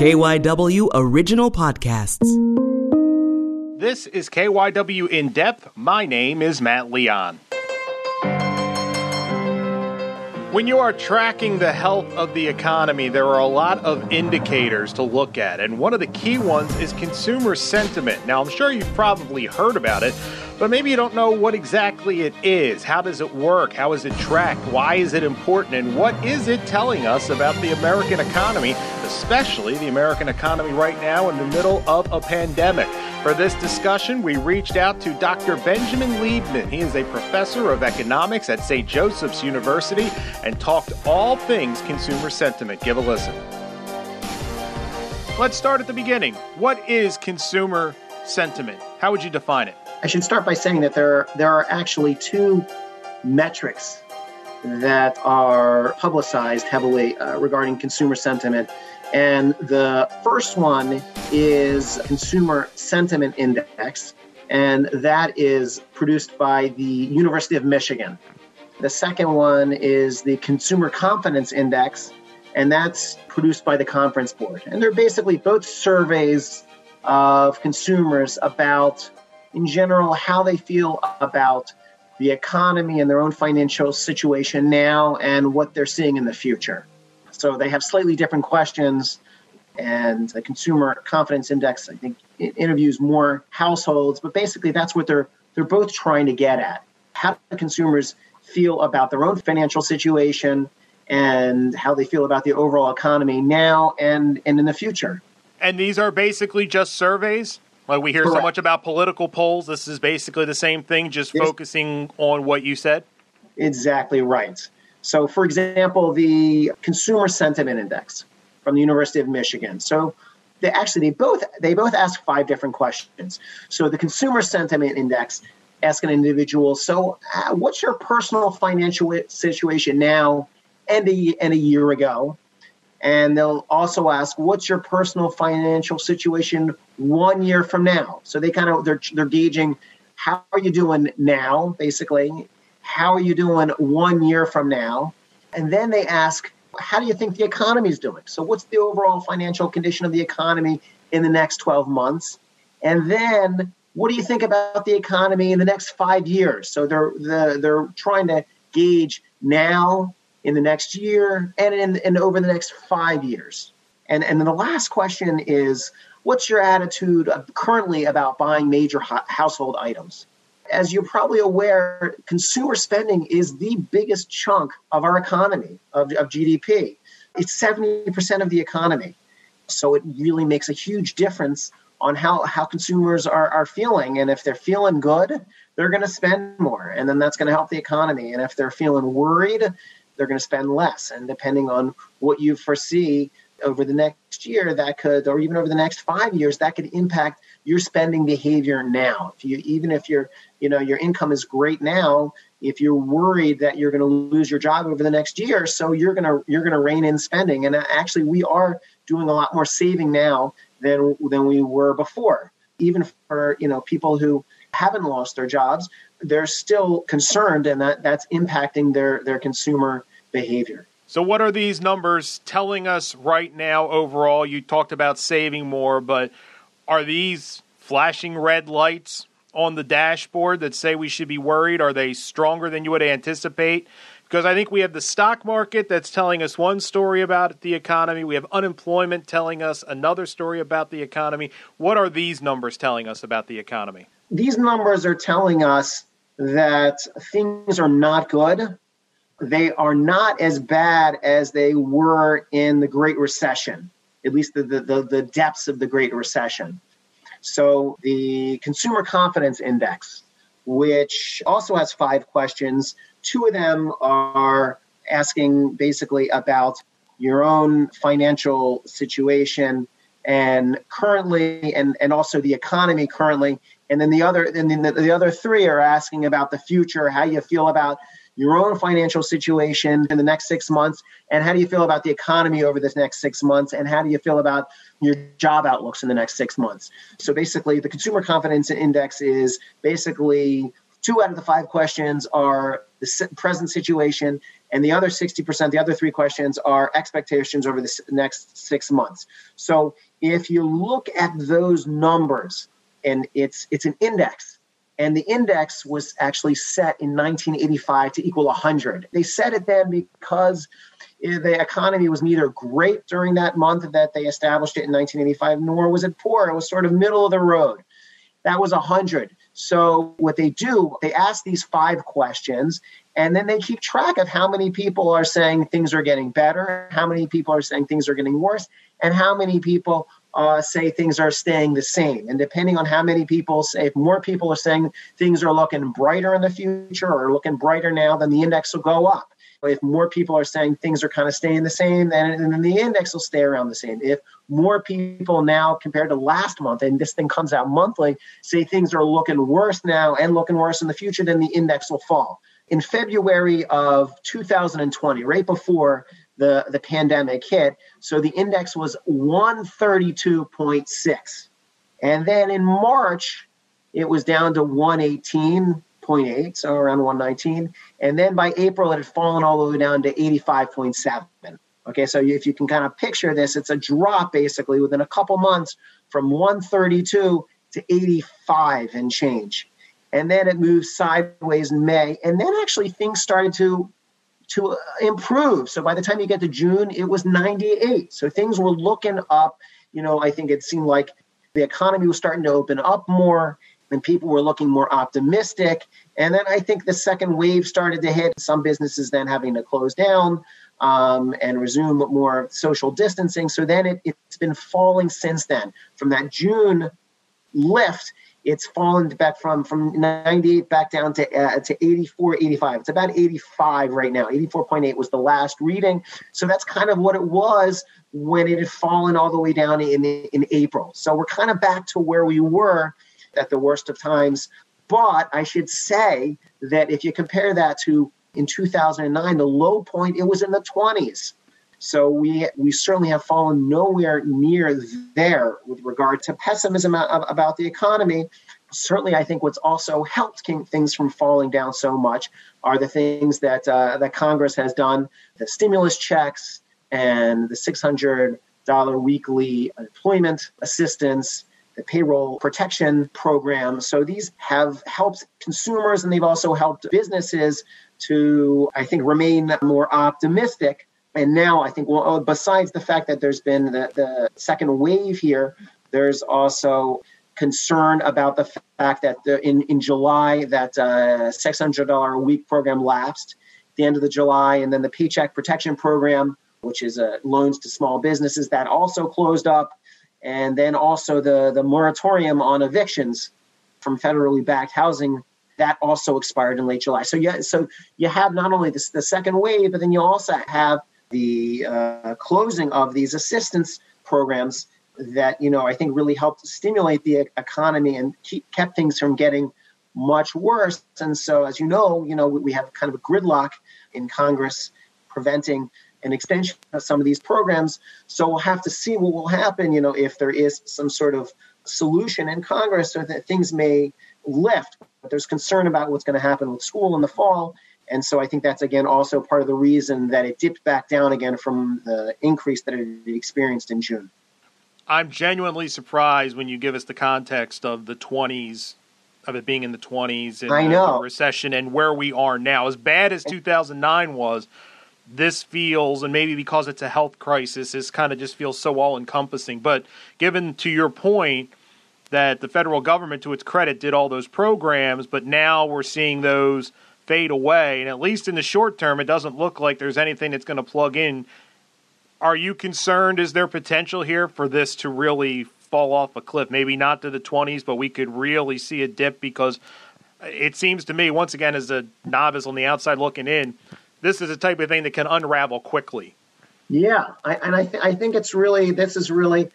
KYW Original Podcasts. This is KYW In Depth. My name is Matt Leon. When you are tracking the health of the economy, there are a lot of indicators to look at, and one of the key ones is consumer sentiment. Now, I'm sure you've probably heard about it, but maybe you don't know what exactly it is. How does it work? How is it tracked? Why is it important? And what is it telling us about the American economy, especially the American economy right now in the middle of a pandemic? For this discussion, we reached out to Dr. Benjamin Liebman. He is a professor of economics at St. Joseph's University and talked all things consumer sentiment. Give a listen. Let's start at the beginning. What is consumer sentiment? How would you define it? I should start by saying that there are, there are actually two metrics that are publicized heavily uh, regarding consumer sentiment and the first one is Consumer Sentiment Index, and that is produced by the University of Michigan. The second one is the Consumer Confidence Index, and that's produced by the Conference Board. And they're basically both surveys of consumers about, in general, how they feel about the economy and their own financial situation now and what they're seeing in the future. So they have slightly different questions. And the Consumer Confidence Index, I think, interviews more households, but basically that's what they're they're both trying to get at. How do consumers feel about their own financial situation and how they feel about the overall economy now and, and in the future. And these are basically just surveys? Like we hear Correct. so much about political polls. This is basically the same thing, just focusing on what you said? Exactly right. So, for example, the Consumer Sentiment Index from the University of Michigan. So, they actually they both they both ask five different questions. So, the Consumer Sentiment Index asks an individual, "So, uh, what's your personal financial situation now and a, and a year ago?" And they'll also ask, "What's your personal financial situation one year from now?" So they kind of they're they're gauging how are you doing now, basically, how are you doing one year from now? And then they ask, how do you think the economy is doing? So, what's the overall financial condition of the economy in the next 12 months? And then, what do you think about the economy in the next five years? So, they're, they're, they're trying to gauge now, in the next year, and, in, and over the next five years. And, and then the last question is, what's your attitude currently about buying major household items? as you're probably aware, consumer spending is the biggest chunk of our economy, of, of GDP. It's 70% of the economy. So it really makes a huge difference on how, how consumers are, are feeling. And if they're feeling good, they're going to spend more. And then that's going to help the economy. And if they're feeling worried, they're going to spend less. And depending on what you foresee over the next year, that could, or even over the next five years, that could impact your spending behavior now. If you, even if you're you know your income is great now if you're worried that you're going to lose your job over the next year so you're going to you're going to rein in spending and uh, actually we are doing a lot more saving now than than we were before even for you know people who haven't lost their jobs they're still concerned and that that's impacting their their consumer behavior so what are these numbers telling us right now overall you talked about saving more but are these flashing red lights on the dashboard that say we should be worried? Are they stronger than you would anticipate? Because I think we have the stock market that's telling us one story about the economy. We have unemployment telling us another story about the economy. What are these numbers telling us about the economy? These numbers are telling us that things are not good. They are not as bad as they were in the Great Recession, at least the, the, the depths of the Great Recession. So the Consumer Confidence Index, which also has five questions, two of them are asking basically about your own financial situation and currently and, and also the economy currently and then the other and then the, the other three are asking about the future how you feel about your own financial situation in the next six months, and how do you feel about the economy over this next six months, and how do you feel about your job outlooks in the next six months. So basically, the consumer confidence index is basically two out of the five questions are the present situation, and the other 60%, the other three questions are expectations over the next six months. So if you look at those numbers, and it's it's an index, and the index was actually set in 1985 to equal 100. They set it then because the economy was neither great during that month that they established it in 1985, nor was it poor. It was sort of middle of the road. That was 100. So what they do, they ask these five questions, and then they keep track of how many people are saying things are getting better, how many people are saying things are getting worse, and how many people uh, say things are staying the same. And depending on how many people say, if more people are saying things are looking brighter in the future or looking brighter now, then the index will go up. If more people are saying things are kind of staying the same, then, then the index will stay around the same. If more people now, compared to last month, and this thing comes out monthly, say things are looking worse now and looking worse in the future, then the index will fall. In February of 2020, right before the, the pandemic hit, so the index was 132.6. And then in March, it was down to 118.8, so around 119. And then by April, it had fallen all the way down to 85.7. Okay, so if you can kind of picture this, it's a drop basically within a couple months from 132 to 85 and change. And then it moved sideways in May. And then actually things started to to improve. So by the time you get to June, it was 98. So things were looking up. You know, I think it seemed like the economy was starting to open up more and people were looking more optimistic. And then I think the second wave started to hit, some businesses then having to close down um, and resume more social distancing. So then it, it's been falling since then. From that June lift, it's fallen back from from 98 back down to uh, to 84 85 it's about 85 right now 84.8 was the last reading so that's kind of what it was when it had fallen all the way down in in april so we're kind of back to where we were at the worst of times. But I should say that if you compare that to in 2009, the low point, it was in the 20s. So we we certainly have fallen nowhere near there with regard to pessimism about the economy. Certainly, I think what's also helped things from falling down so much are the things that uh, that Congress has done: the stimulus checks and the $600 weekly employment assistance, the payroll protection program. So these have helped consumers and they've also helped businesses to, I think, remain more optimistic. And now I think, well, oh, besides the fact that there's been the, the second wave here, there's also concern about the fact that the, in, in July that uh, $600 a week program lapsed at the end of the July, and then the Paycheck Protection Program, which is uh, loans to small businesses, that also closed up and then also the the moratorium on evictions from federally backed housing that also expired in late July. So yeah, so you have not only this, the second wave, but then you also have the uh, closing of these assistance programs that you know I think really helped stimulate the economy and keep kept things from getting much worse. And so, as you know, you know we have kind of a gridlock in Congress preventing an extension of some of these programs. So we'll have to see what will happen, you know, if there is some sort of solution in Congress or that things may lift. But there's concern about what's going to happen with school in the fall. And so I think that's again also part of the reason that it dipped back down again from the increase that it experienced in June. I'm genuinely surprised when you give us the context of the 20s, of it being in the 20s and I know. the recession and where we are now. As bad as 2009 was, this feels, and maybe because it's a health crisis, this kind of just feels so all encompassing. But given to your point that the federal government, to its credit, did all those programs, but now we're seeing those fade away, and at least in the short term, it doesn't look like there's anything that's going to plug in. Are you concerned? Is there potential here for this to really fall off a cliff? Maybe not to the 20s, but we could really see a dip because uh, it seems to me, once again, as a novice on the outside looking in, this is a type of thing that can unravel quickly. Yeah, I, and I, th- I think it's really this is really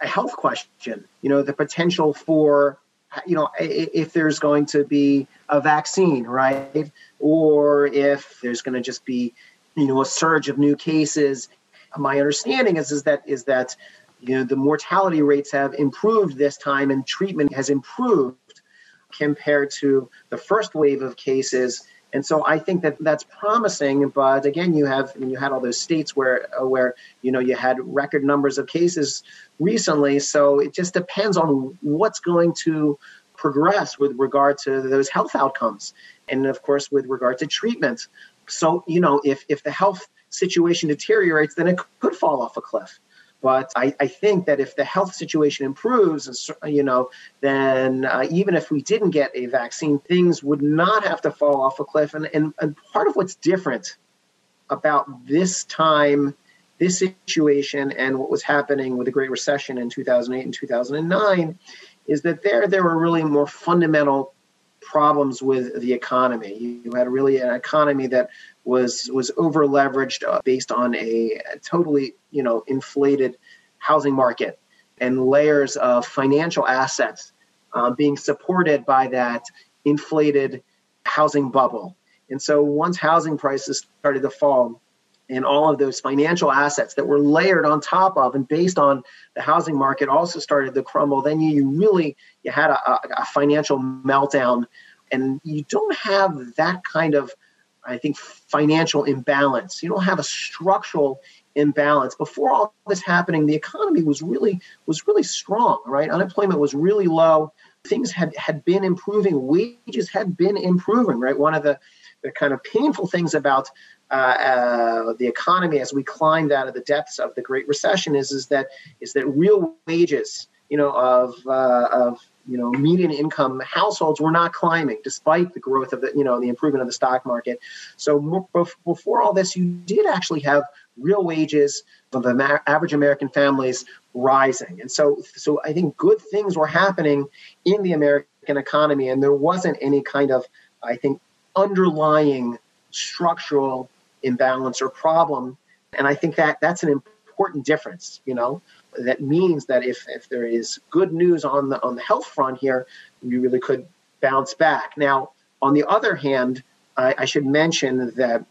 a health question. You know, the potential for you know if there's going to be a vaccine, right, or if there's going to just be you know a surge of new cases. My understanding is is that is that you know the mortality rates have improved this time and treatment has improved compared to the first wave of cases And so I think that that's promising. But again, you have I mean, you had all those states where uh, where you know you had record numbers of cases recently. So it just depends on what's going to progress with regard to those health outcomes, and of course with regard to treatment. So you know if if the health situation deteriorates, then it could fall off a cliff. But I, I, think that if the health situation improves, you know, then uh, even if we didn't get a vaccine, things would not have to fall off a cliff. And, and, and part of what's different about this time, this situation, and what was happening with the Great Recession in 2008 and 2009 is that there there were really more fundamental problems with the economy. You had really an economy that was was over leveraged uh, based on a, totally you know inflated housing market and layers of financial assets uh, being supported by that inflated housing bubble. And so once housing prices started to fall, and all of those financial assets that were layered on top of and based on the housing market also started to crumble then you, really you had a, a financial meltdown and you don't have that kind of I think financial imbalance. You don't have a structural imbalance. Before all this happening, the economy was really was really strong, right? Unemployment was really low. Things had had been improving. Wages had been improving, right? One of the the kind of painful things about uh, uh, the economy as we climbed out of the depths of the Great Recession is is that is that real wages, you know, of uh, of you know median income households were not climbing despite the growth of the you know the improvement of the stock market. So before all this you did actually have real wages of the average american families rising. And so so i think good things were happening in the american economy and there wasn't any kind of i think underlying structural imbalance or problem and i think that that's an important difference you know that means that if, if there is good news on the on the health front here, we really could bounce back. Now, on the other hand, I, I should mention that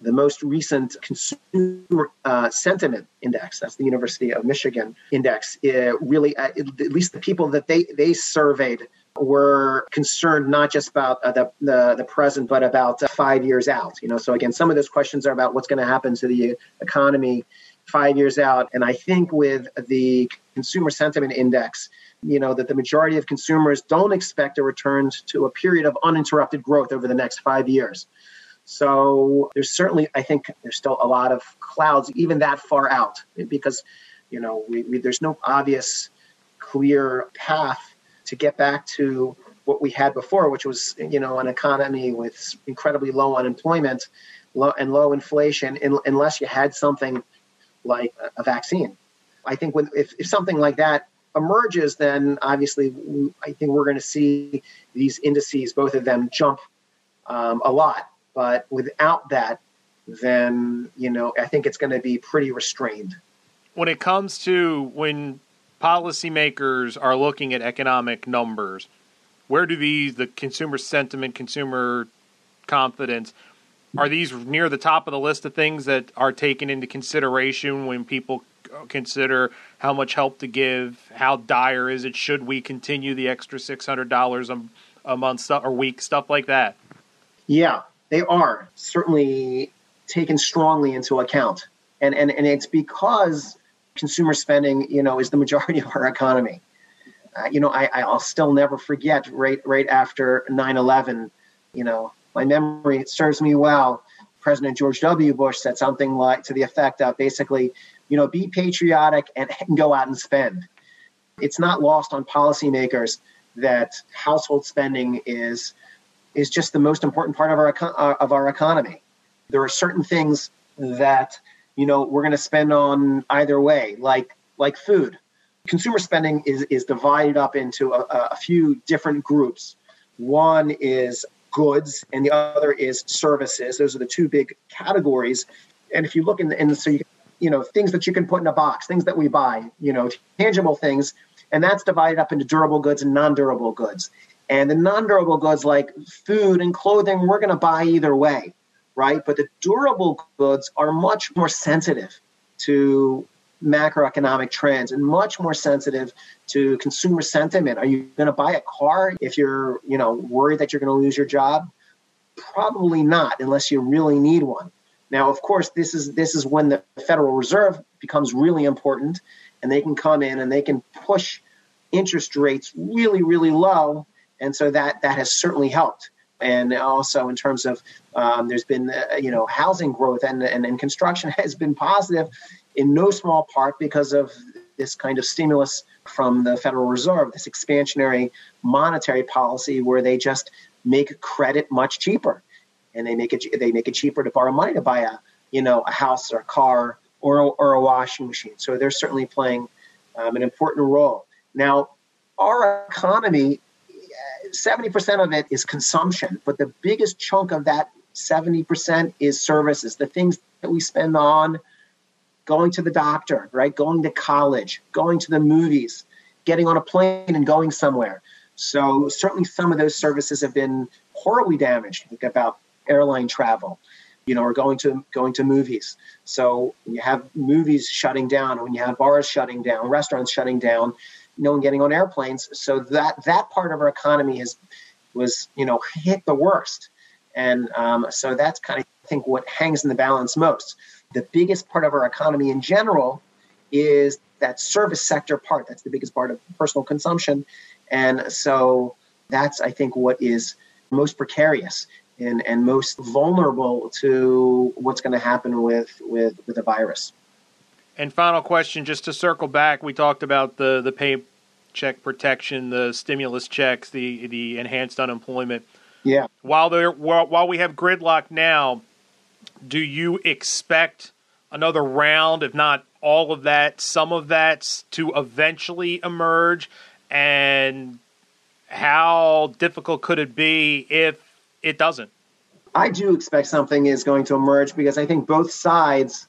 the most recent consumer uh, sentiment index, that's the University of Michigan index, really, uh, at least the people that they, they surveyed were concerned not just about uh, the, the, the present, but about uh, five years out. You know, so again, some of those questions are about what's going to happen to the economy five years out. And I think with the consumer sentiment index, you know, that the majority of consumers don't expect a return to a period of uninterrupted growth over the next five years. So there's certainly, I think, there's still a lot of clouds, even that far out, because, you know, we, we, there's no obvious, clear path to get back to what we had before, which was, you know, an economy with incredibly low unemployment low, and low inflation, in, unless you had something like a vaccine. I think when if, if something like that emerges, then obviously I think we're going to see these indices, both of them, jump um, a lot. But without that, then you know I think it's going to be pretty restrained. When it comes to when policymakers are looking at economic numbers, where do these the consumer sentiment, consumer confidence, are these near the top of the list of things that are taken into consideration when people consider how much help to give? How dire is it? Should we continue the extra six hundred dollars a month or week stuff like that? Yeah, they are certainly taken strongly into account, and and and it's because consumer spending, you know, is the majority of our economy. Uh, you know, I, I'll still never forget right right after 9-11, you know, my memory serves me well, President George W. Bush said something like to the effect of basically, you know, be patriotic and, and go out and spend. It's not lost on policymakers that household spending is is just the most important part of our uh, of our economy. There are certain things that you know we're going to spend on either way, like like food. Consumer spending is is divided up into a, a few different groups. One is goods and the other is services. Those are the two big categories. And if you look in the, in the so you, you know things that you can put in a box, things that we buy, you know, tangible things, and that's divided up into durable goods and non-durable goods. And the non-durable goods like food and clothing, we're going to buy either way, right? But the durable goods are much more sensitive to macroeconomic trends and much more sensitive to consumer sentiment. Are you going to buy a car if you're, you know, worried that you're going to lose your job? Probably not, unless you really need one. Now, of course, this is this is when the Federal Reserve becomes really important, and they can come in and they can push interest rates really, really low, and so that that has certainly helped. And also in terms of um, there's been uh, you know housing growth and, and and construction has been positive, in no small part because of this kind of stimulus from the Federal Reserve, this expansionary monetary policy where they just make credit much cheaper, and they make it they make it cheaper to borrow money to buy a you know a house or a car or a, or a washing machine. So they're certainly playing um, an important role. Now, our economy, seventy percent of it is consumption, but the biggest chunk of that seventy percent is services, the things that we spend on going to the doctor, right? Going to college, going to the movies, getting on a plane and going somewhere. So certainly some of those services have been horribly damaged. Think about airline travel, you know, or going to going to movies. So when you have movies shutting down, when you have bars shutting down, restaurants shutting down, no one getting on airplanes. So that that part of our economy is was you know hit the worst, and um, so that's kind of I think what hangs in the balance most. The biggest part of our economy in general is that service sector part. That's the biggest part of personal consumption, and so that's, I think, what is most precarious and, and most vulnerable to what's going to happen with, with, with the virus. And final question, just to circle back, we talked about the, the paycheck protection, the stimulus checks, the, the enhanced unemployment. Yeah. While there, while we have gridlock now, do you expect another round, if not all of that, some of that, to eventually emerge? and how difficult could it be if it doesn't? I do expect something is going to emerge because I think both sides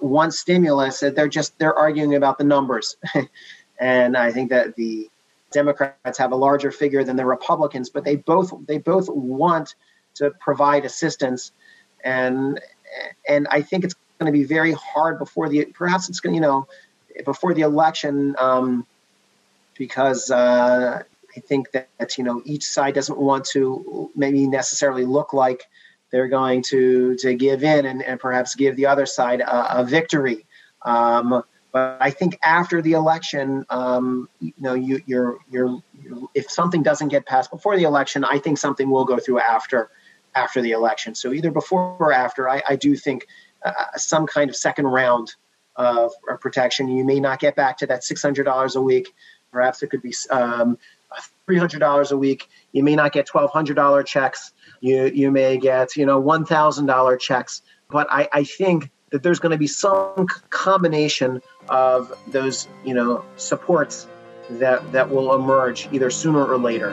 want stimulus. That they're just they're arguing about the numbers, and I think that the Democrats have a larger figure than the Republicans, but they both they both want to provide assistance, and and I think it's going to be very hard before the perhaps it's going you know before the election. Um, because uh, I think that you know each side doesn't want to maybe necessarily look like they're going to to give in and, and perhaps give the other side a, a victory. Um, but I think after the election, um, you know, you, you're, you're, you're, if something doesn't get passed before the election, I think something will go through after after the election. So either before or after, I, I do think uh, some kind of second round of, protection. You may not get back to that six hundred dollars a week Perhaps it could be um, $300 a week. You may not get $1,200 checks. You, you may get, you know, $1,000 checks. But I, I think that there's going to be some combination of those, you know, supports that, that will emerge either sooner or later.